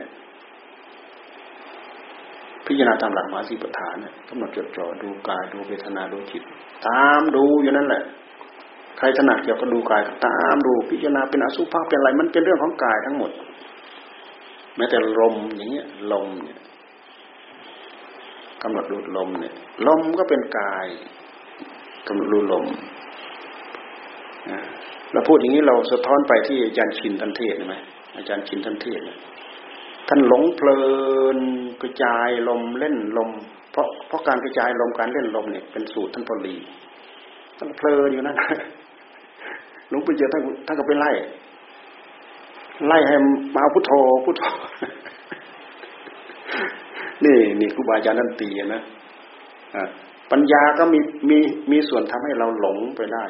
พิจารณาตามหลักมหาสติปัฏฐานเนี่ยกำหนดจดจ่อดูกายดูเวทนาดูจิต ตามดูอยู่นั่นแหละ ใครถนัดเกี่ยวกับดูกายตามดูพิจารณาเป็นอสุภะเป็นอะไร มันเป็นเรื่องของกายทั้งหมด แม้แต่ลมอย่างเงี้ยลมเนี่ยกำหนดดูลมเนี่ย ลมก็เป็นกายกำหนดดูลมเราพูดอย่างนี้เราสะท้อนไปที่อาจารย์ชินทันเทศไหม อาจารย์ชินทันเทศท่านหลงเพลินกระจายลมเล่นลม เพราะเพราะการกระจายลมการเล่นลมเนี่ยเป็นสูตรท่านพลีท่านเพลินอยู่นั่นหลวงปู่เจอท่านท่านก็ไปไล่ ไล่ให้มาพุทโธพุทโธนี่นี่ครูบาอาจารย์นั่นตีนะปัญญาก็มีมีมีส่วนทำให้เราหลงไปได้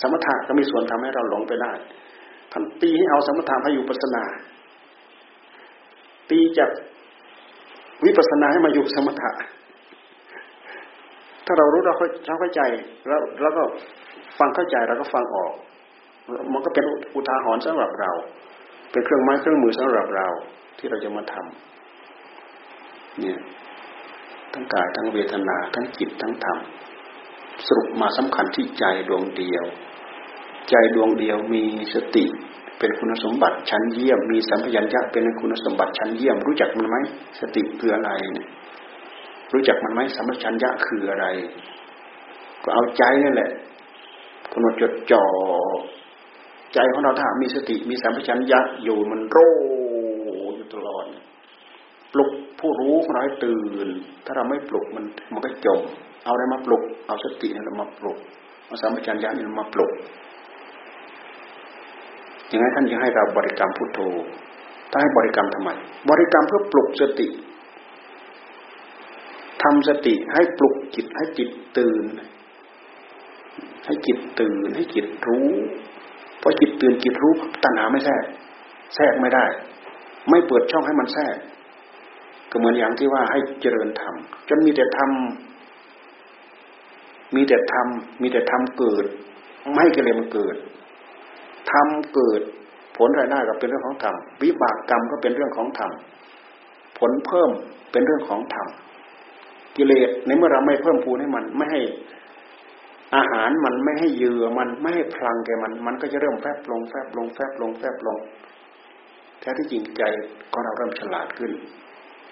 สมถะก็มีส่วนทำให้เราหลงไปได้ ท่านตีให้เอาสมถะให้อยู่ปัสนา ตีจากวิปัสนาให้มาอยู่สมถะ ถ้าเรารู้เราเข้าใจแล้วแล้วก็ฟังเข้าใจเราก็ฟังออก มันก็เป็นอุทาหรณ์สำหรับเรา เป็นเครื่องไม้เครื่องมือสำหรับเรา ที่เราจะมาทำเนี่ยทั้งกายทั้งเวทนา ทั้งจิตทั้งธรรมสรุปมาสำคัญที่ใจดวงเดียว ใจดวงเดียวมีสติ เป็นคุณสมบัติชั้นเยี่ยม มีสัมผััญญะเป็นคุณสมบัติชั้นเยี่ยม รู้จักมันไหมสติคืออะไรเนี่ยรู้จักมันไหมสัมผััญญะคืออะไร ก็เอาใจนั่นแหละกำหนดจดจ่อใจของเราถ้ามีสติมีสัมผััญญะอยู่มันโรอยู่ตลอดปลุกผู้รู้ของเราให้ตื่น ถ้าเราไม่ปลุกมันมันก็จมเอาอะไรมาปลุก เอาสตินี่เรามาปลุกเอาสัมผััญญะนี่มาปลุก ยังไงท่านจะให้เราบริกรรมพุทโธถ้าให้บริกรรมทำไม บริกรรมเพื่อปลุกสติทำสติให้ปลุกจิตให้จิตตื่น ให้จิตตื่นให้จิตรู้เพอจิตตื่นจิตรู้ตัณหาไม่แทรกแทรกไม่ได้ ไม่เปิดช่องให้มันแทรกก็เหมือนอย่างที่ว่าให้เจริญธรรมจนมีแต่ธรรมมีแต่ธรรมมีแต่ธรรมเกิด ไม่ให้กิเลสมันเกิด ธรรมเกิด ผลรายได้ก็เป็นเรื่องของธรรมวิบากกรรมก็เป็นเรื่องของธรรมผลเพิ่มเป็นเรื่องของธรรมกิเลสในเมื่อเราไม่เพิ่มพูนให้มันไม่ให้อาหารมันไม่ให้เยื่อมันไม่ให้พลังแกมัน มันก็จะเริ่มแฟบลงแฟบลงแฟบลงแฟบลงแท้ที่จริงใจก็เราเริ่มฉลาดขึ้น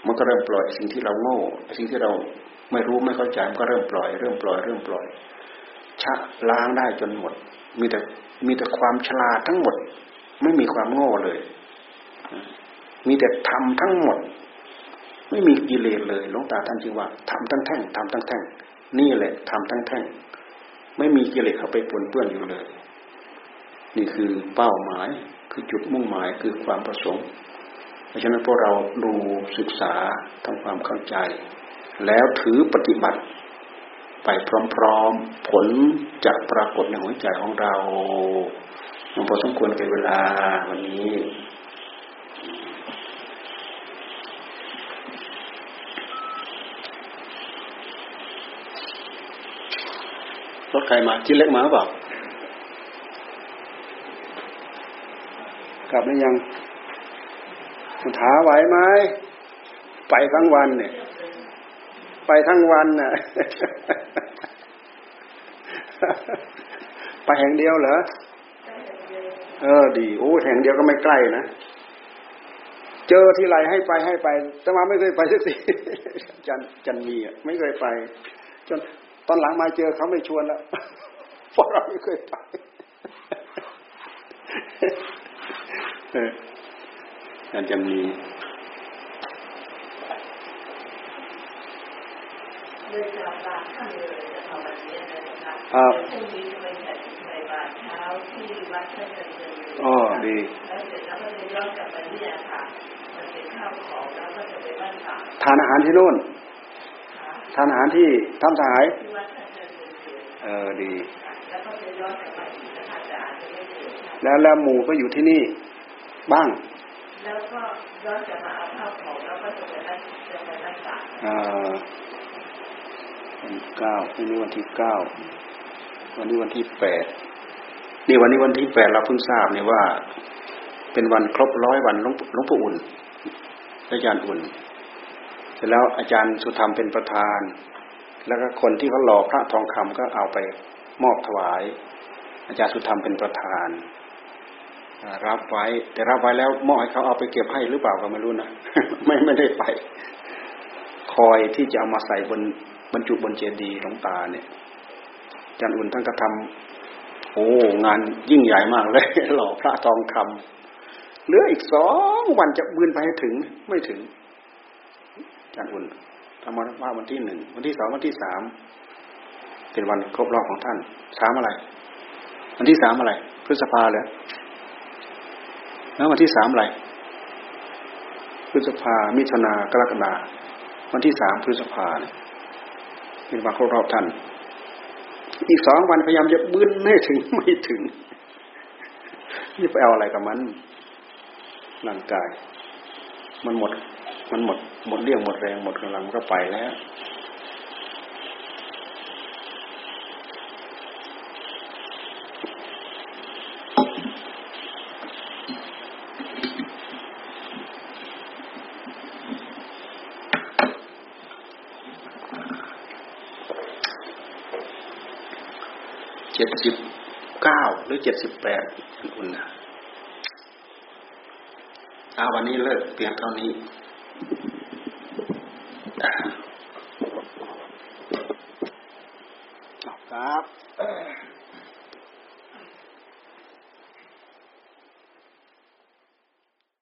มันก็เริ่มปล่อยสิ่งที่เราโง่ สิ่งที่เราไม่รู้ไม่เข้าใจมันก็เริ่มปล่อย เริ่มปล่อยเริ่มปล่อยชะล้างได้จนหมด มีแต่ มีแต่ความฉลาดทั้งหมด ไม่มีความโง่เลย มีแต่ทำทั้งหมด ไม่มีกิเลสเลยหลวงตาท่านจึงว่าทำทั้งแท่งทำทั้งแท่ง นี่แหละทำทั้งแท่ง ไม่มีกิเลสเข้าไปปนเปื้อนอยู่เลย นี่คือเป้าหมายคือจุดมุ่งหมายคือความประสงค์เพราะฉะนั้นพวกเราดูศึกษาทำความเข้าใจ แล้วถือปฏิบัติ ไปพร้อมๆ ผลจะปรากฏในหัวใจของเราพอสมควรกับเวลาวันนี้รถใครมาที่เล็กมาเปล่ากลับหรือยังถาไหวไหม ไปทั้งวันเนี่ย ไปทั้งวันน่ะ ไปแห่งเดียวเหรอ เออ ดี โอ้แห่งเดียวก็ไม่ใกล้นะ เจอที่ไรให้ไปให้ไปแต่มาไม่เคยไปสักทีจันจันมีอะไม่เคยไป จนตอนหลังมาเจอเขาไม่ชวนแล้วเพราะเราไม่เคยไปอาจารย์มี ครับอ๋อดีทานอาหารที่นู่นทานอาหารที่ทำสายเออดี แล้วแล้วหมู่ก็อยู่ที่นี่ บ้าง แล้วก็ย้อนกลับมาเอาข้าวของแล้วก็จะไปรักจะไปรักษาอ่า วันเก้าวันนี้วันที่เก้าวันนี้วันที่แปดนี่วันนี้วันที่แปดเราเพิ่งทราบเนี่ยว่า เป็นวันครบร้อยวันหลวงปู่อุ่นอาจารย์อุ่น เสร็จแล้วอาจารย์สุธรรมเป็นประธาน แล้วก็คนที่เขาหล่อพระทองคำก็เอาไปมอบถวาย อาจารย์สุธรรมเป็นประธาน รับไว้ แต่รับไว้แล้วมอบให้เขาเอาไปเก็บให้หรือเปล่าก็ไม่รู้นะไม่ไม่ได้ไป คอยที่จะเอามาใส่บน บรรจุบนเจดีย์หลวงตาเนี่ยจันอุ่นท่านก็ทำโอ้งานยิ่งใหญ่มากเลยหล่อพระทองคำเหลืออีกสองวันจะบืนไปให้ถึงไม่ถึงจันอุ่นทำมาว่าวันที่หนึ่งวันที่สองวันที่สามเป็นวันครบรอบของท่านสามอะไร วันที่สามอะไร พฤษภาเลยแล้ววันที่สามอะไรพฤษภามิถุนากรกฎาวันที่สามพฤษภาเนี่ย เป็นวันครบรอบท่านอีกสองวันพยายามจะบึ้นให้ถึงไม่ถึงนี่ไปเอาอะไรกับมันร่างกาย มันหมด มันหมด หมดเรี่ยวหมดแรงหมดกำลังก็ไปแล้วเจ็ดสิบเก้าห รือเจ็ดสิบแปดคุณนะอาวันนี้เลิกเพียงเท่านี้